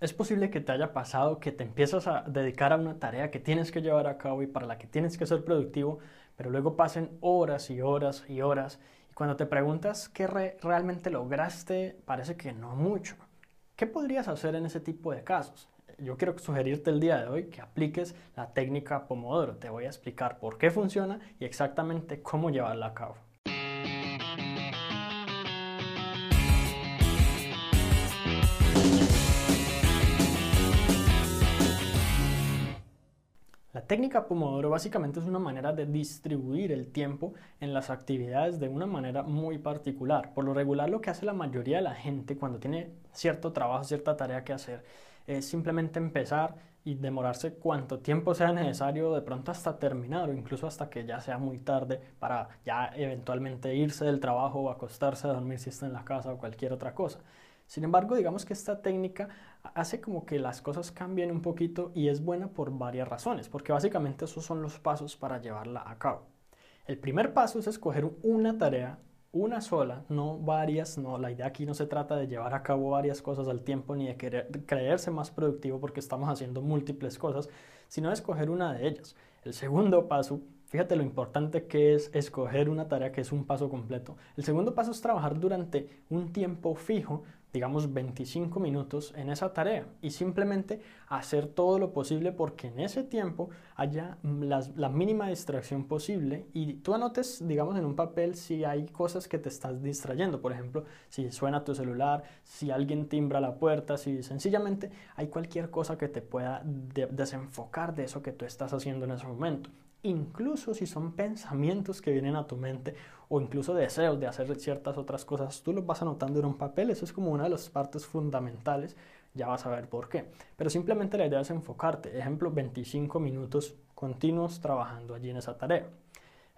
Es posible que te haya pasado que te empiezas a dedicar a una tarea que tienes que llevar a cabo y para la que tienes que ser productivo, pero luego pasen horas y horas y horas y cuando te preguntas qué realmente lograste, parece que no mucho. ¿Qué podrías hacer en ese tipo de casos? Yo quiero sugerirte el día de hoy que apliques la técnica Pomodoro. Te voy a explicar por qué funciona y exactamente cómo llevarla a cabo. Técnica Pomodoro básicamente es una manera de distribuir el tiempo en las actividades de una manera muy particular. Por lo regular lo que hace la mayoría de la gente cuando tiene cierto trabajo, cierta tarea que hacer, es simplemente empezar y demorarse cuanto tiempo sea necesario, de pronto hasta terminar o incluso hasta que ya sea muy tarde para ya eventualmente irse del trabajo o acostarse a dormir si está en la casa o cualquier otra cosa. Sin embargo, digamos que esta técnica hace como que las cosas cambien un poquito y es buena por varias razones, porque básicamente esos son los pasos para llevarla a cabo. El primer paso es escoger una tarea, una sola, no varias, no, la idea aquí no se trata de llevar a cabo varias cosas al tiempo ni de querer, creerse más productivo porque estamos haciendo múltiples cosas, sino de escoger una de ellas. El segundo paso Fíjate lo importante que es escoger una tarea que es un paso completo. El segundo paso es trabajar durante un tiempo fijo digamos 25 minutos en esa tarea y simplemente hacer todo lo posible porque en ese tiempo haya la mínima distracción posible y tú anotes digamos en un papel si hay cosas que te estás distrayendo, por ejemplo, si suena tu celular, si alguien timbra la puerta, si sencillamente hay cualquier cosa que te pueda desenfocar de eso que tú estás haciendo en ese momento incluso si son pensamientos que vienen a tu mente o incluso deseos de hacer ciertas otras cosas, tú los vas anotando en un papel, eso es como una de las partes fundamentales, ya vas a ver por qué. Pero simplemente la idea es enfocarte, ejemplo, 25 minutos continuos trabajando allí en esa tarea.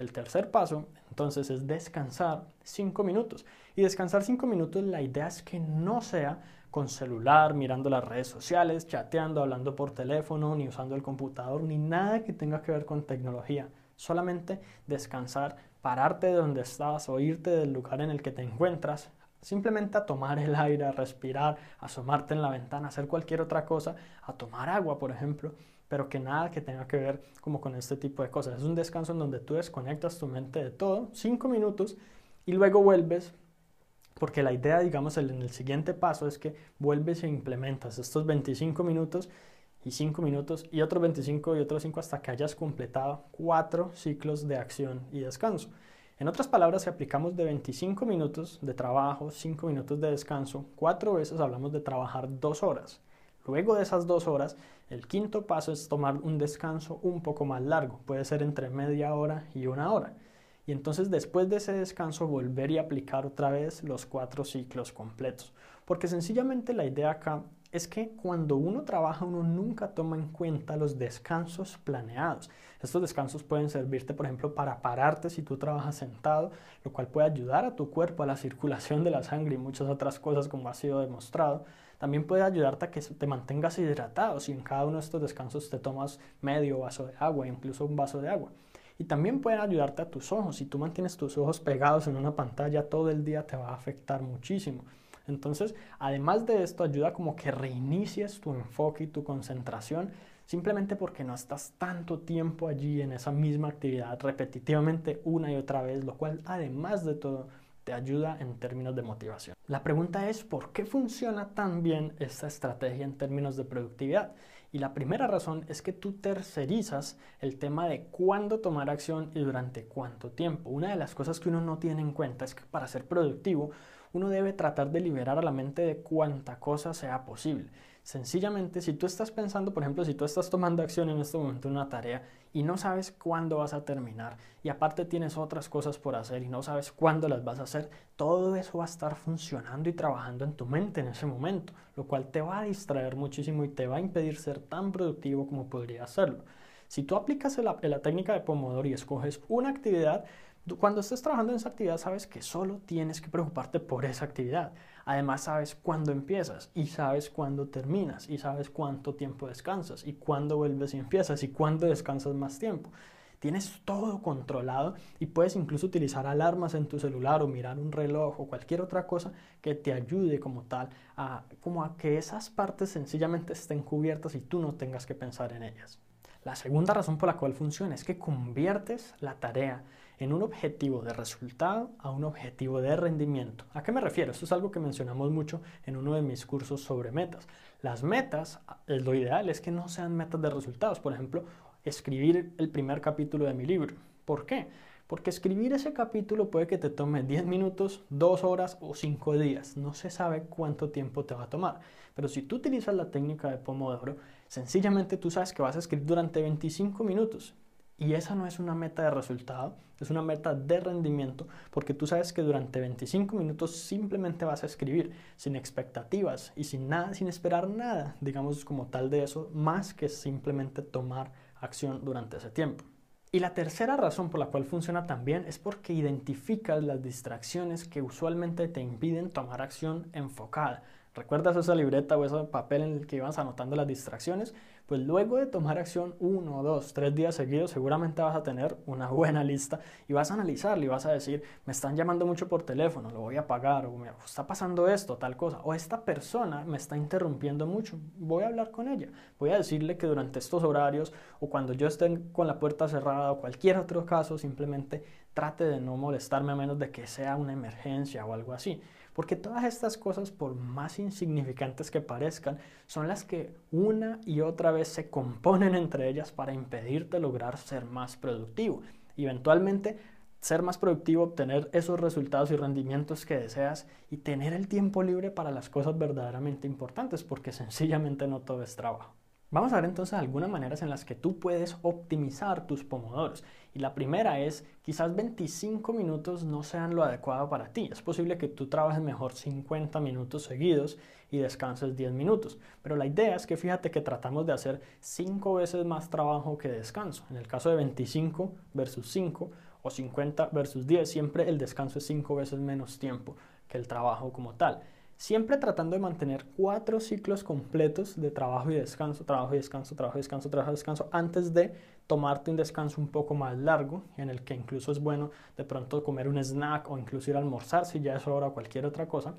El tercer paso, entonces, es descansar 5 minutos. Y descansar 5 minutos, la idea es que no sea con celular, mirando las redes sociales, chateando, hablando por teléfono, ni usando el computador, ni nada que tenga que ver con tecnología. Solamente descansar, pararte de donde estás o irte del lugar en el que te encuentras, simplemente a tomar el aire, a respirar, a asomarte en la ventana, hacer cualquier otra cosa, a tomar agua, por ejemplo, pero que nada que tenga que ver como con este tipo de cosas. Es un descanso en donde tú desconectas tu mente de todo, cinco minutos, y luego vuelves porque la idea, digamos, en el siguiente paso es que vuelves e implementas estos 25 minutos y 5 minutos y otros 25 y otros 5 hasta que hayas completado cuatro ciclos de acción y descanso. En otras palabras, si aplicamos de 25 minutos de trabajo, 5 minutos de descanso, cuatro veces hablamos de trabajar dos horas. Luego de esas dos horas, el quinto paso es tomar un descanso un poco más largo, puede ser entre media hora y una hora y entonces después de ese descanso volver y aplicar otra vez los cuatro ciclos completos. Porque sencillamente la idea acá es que cuando uno trabaja uno nunca toma en cuenta los descansos planeados. Estos descansos pueden servirte, por ejemplo, para pararte si tú trabajas sentado, lo cual puede ayudar a tu cuerpo, a la circulación de la sangre y muchas otras cosas como ha sido demostrado. También puede ayudarte a que te mantengas hidratado si en cada uno de estos descansos te tomas medio vaso de agua, incluso un vaso de agua. Y también pueden ayudarte a tus ojos. Si tú mantienes tus ojos pegados en una pantalla todo el día te va a afectar muchísimo. Entonces, además de esto, ayuda como que reinicies tu enfoque y tu concentración simplemente porque no estás tanto tiempo allí en esa misma actividad repetitivamente una y otra vez, lo cual además de todo te ayuda en términos de motivación. La pregunta es, ¿por qué funciona tan bien esta estrategia en términos de productividad? Y la primera razón es que tú tercerizas el tema de cuándo tomar acción y durante cuánto tiempo. Una de las cosas que uno no tiene en cuenta es que para ser productivo uno debe tratar de liberar a la mente de cuánta cosa sea posible. Sencillamente, si tú estás pensando, por ejemplo, si tú estás tomando acción en este momento en una tarea y no sabes cuándo vas a terminar y aparte tienes otras cosas por hacer y no sabes cuándo las vas a hacer, todo eso va a estar funcionando y trabajando en tu mente en ese momento, lo cual te va a distraer muchísimo y te va a impedir ser tan productivo como podría hacerlo. Si tú aplicas la, la técnica de Pomodoro y escoges una actividad, cuando estés trabajando en esa actividad sabes que solo tienes que preocuparte por esa actividad. Además sabes cuándo empiezas y sabes cuándo terminas y sabes cuánto tiempo descansas y cuándo vuelves y empiezas y cuándo descansas más tiempo. tienes todo controlado y puedes incluso utilizar alarmas en tu celular o mirar un reloj o cualquier otra cosa que te ayude como tal a, como a que esas partes sencillamente estén cubiertas y tú no tengas que pensar en ellas. La segunda razón por la cual funciona es que conviertes la tarea en un objetivo de resultado a un objetivo de rendimiento. ¿A qué me refiero? Esto es algo que mencionamos mucho en uno de mis cursos sobre metas. Las metas, eh, lo ideal es que no sean metas de resultados. Por ejemplo, escribir el primer capítulo de mi libro. ¿Por qué? Porque escribir ese capítulo puede que te tome 10 minutos, 2 horas o 5 días. No se sabe cuánto tiempo te va a tomar. Pero si tú utilizas la técnica de Pomodoro, Sencillamente tú sabes que vas a escribir durante 25 minutos y esa no es una meta de resultado, es una meta de rendimiento porque tú sabes que durante 25 minutos simplemente vas a escribir sin expectativas y sin nada, sin esperar nada, digamos como tal de eso, más que simplemente tomar acción durante ese tiempo. Y la tercera razón por la cual funciona también es porque identificas las distracciones que usualmente te impiden tomar acción enfocada. ¿Recuerdas esa libreta o ese papel en el que ibas anotando las distracciones? Pues luego de tomar acción uno, dos, tres días seguidos, seguramente vas a tener una buena lista y vas a analizarlo y vas a decir, me están llamando mucho por teléfono, lo voy a pagar, o me está pasando esto, tal cosa, o esta persona me está interrumpiendo mucho, voy a hablar con ella, voy a decirle que durante estos horarios o cuando yo esté con la puerta cerrada o cualquier otro caso, simplemente trate de no molestarme a menos de que sea una emergencia o algo así. Porque todas estas cosas, por más insignificantes que parezcan, son las que una y otra vez se componen entre ellas para impedirte lograr ser más productivo. Y eventualmente ser más productivo, obtener esos resultados y rendimientos que deseas y tener el tiempo libre para las cosas verdaderamente importantes, porque sencillamente no todo es trabajo. Vamos a ver entonces algunas maneras en las que tú puedes optimizar tus pomodoros. Y la primera es, quizás 25 minutos no sean lo adecuado para ti. Es posible que tú trabajes mejor 50 minutos seguidos y descanses 10 minutos. Pero la idea es que fíjate que tratamos de hacer 5 veces más trabajo que descanso. En el caso de 25 versus 5 o 50 versus 10, siempre el descanso es 5 veces menos tiempo que el trabajo como tal siempre tratando de mantener cuatro ciclos completos de trabajo y descanso, trabajo y descanso, trabajo y descanso, trabajo y descanso, antes de tomarte un descanso un poco más largo, en el que incluso es bueno de pronto comer un snack o incluso ir a almorzar si ya es hora o cualquier otra cosa.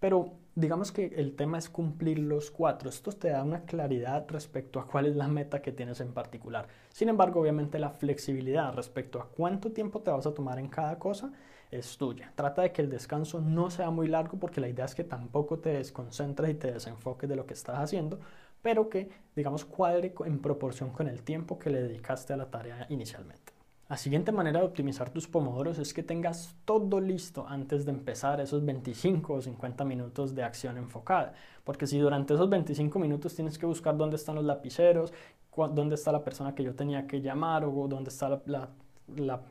Pero digamos que el tema es cumplir los cuatro. Esto te da una claridad respecto a cuál es la meta que tienes en particular. Sin embargo, obviamente la flexibilidad respecto a cuánto tiempo te vas a tomar en cada cosa es tuya. Trata de que el descanso no sea muy largo porque la idea es que tampoco te desconcentres y te desenfoques de lo que estás haciendo, pero que, digamos, cuadre en proporción con el tiempo que le dedicaste a la tarea inicialmente. La siguiente manera de optimizar tus pomodoros es que tengas todo listo antes de empezar esos 25 o 50 minutos de acción enfocada. Porque si durante esos 25 minutos tienes que buscar dónde están los lapiceros, dónde está la persona que yo tenía que llamar o dónde está la la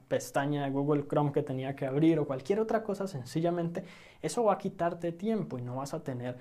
pestaña de Google Chrome que tenía que abrir o cualquier otra cosa, sencillamente eso va a quitarte tiempo y no vas a tener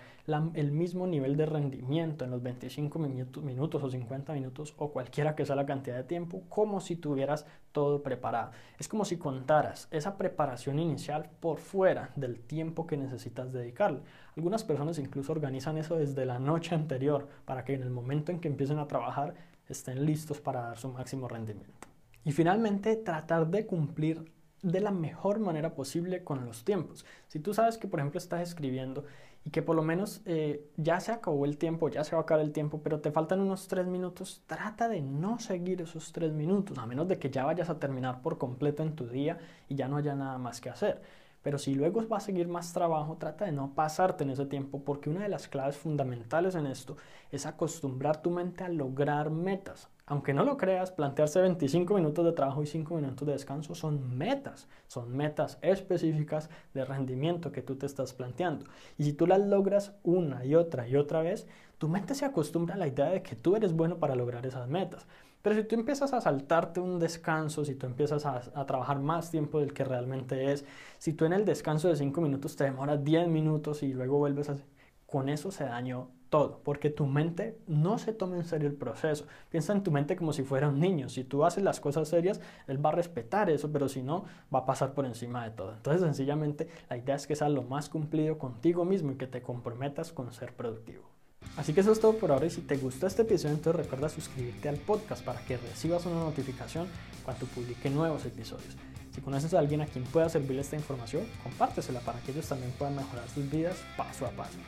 el mismo nivel de rendimiento en los 25 minutos, minutos o 50 minutos o cualquiera que sea la cantidad de tiempo como si tuvieras todo preparado. Es como si contaras esa preparación inicial por fuera del tiempo que necesitas dedicarle. Algunas personas incluso organizan eso desde la noche anterior para que en el momento en que empiecen a trabajar estén listos para dar su máximo rendimiento. Y finalmente, tratar de cumplir de la mejor manera posible con los tiempos. Si tú sabes que, por ejemplo, estás escribiendo y que por lo menos eh, ya se acabó el tiempo, ya se va a acabar el tiempo, pero te faltan unos tres minutos, trata de no seguir esos tres minutos, a menos de que ya vayas a terminar por completo en tu día y ya no haya nada más que hacer. Pero si luego va a seguir más trabajo, trata de no pasarte en ese tiempo, porque una de las claves fundamentales en esto es acostumbrar tu mente a lograr metas. Aunque no lo creas, plantearse 25 minutos de trabajo y 5 minutos de descanso son metas, son metas específicas de rendimiento que tú te estás planteando. Y si tú las logras una y otra y otra vez, tu mente se acostumbra a la idea de que tú eres bueno para lograr esas metas. Pero si tú empiezas a saltarte un descanso, si tú empiezas a, trabajar más tiempo del que realmente es, si tú en el descanso de 5 minutos te demoras 10 minutos y luego vuelves a... Con eso se dañó todo, porque tu mente no se toma en serio el proceso. Piensa en tu mente como si fuera un niño. Si tú haces las cosas serias, él va a respetar eso, pero si no, va a pasar por encima de todo. Entonces, sencillamente, la idea es que seas lo más cumplido contigo mismo y que te comprometas con ser productivo. Así que eso es todo por ahora y si te gustó este episodio entonces recuerda suscribirte al podcast para que recibas una notificación cuando publique nuevos episodios. Si conoces a alguien a quien pueda servirle esta información, compártesela para que ellos también puedan mejorar sus vidas paso a paso.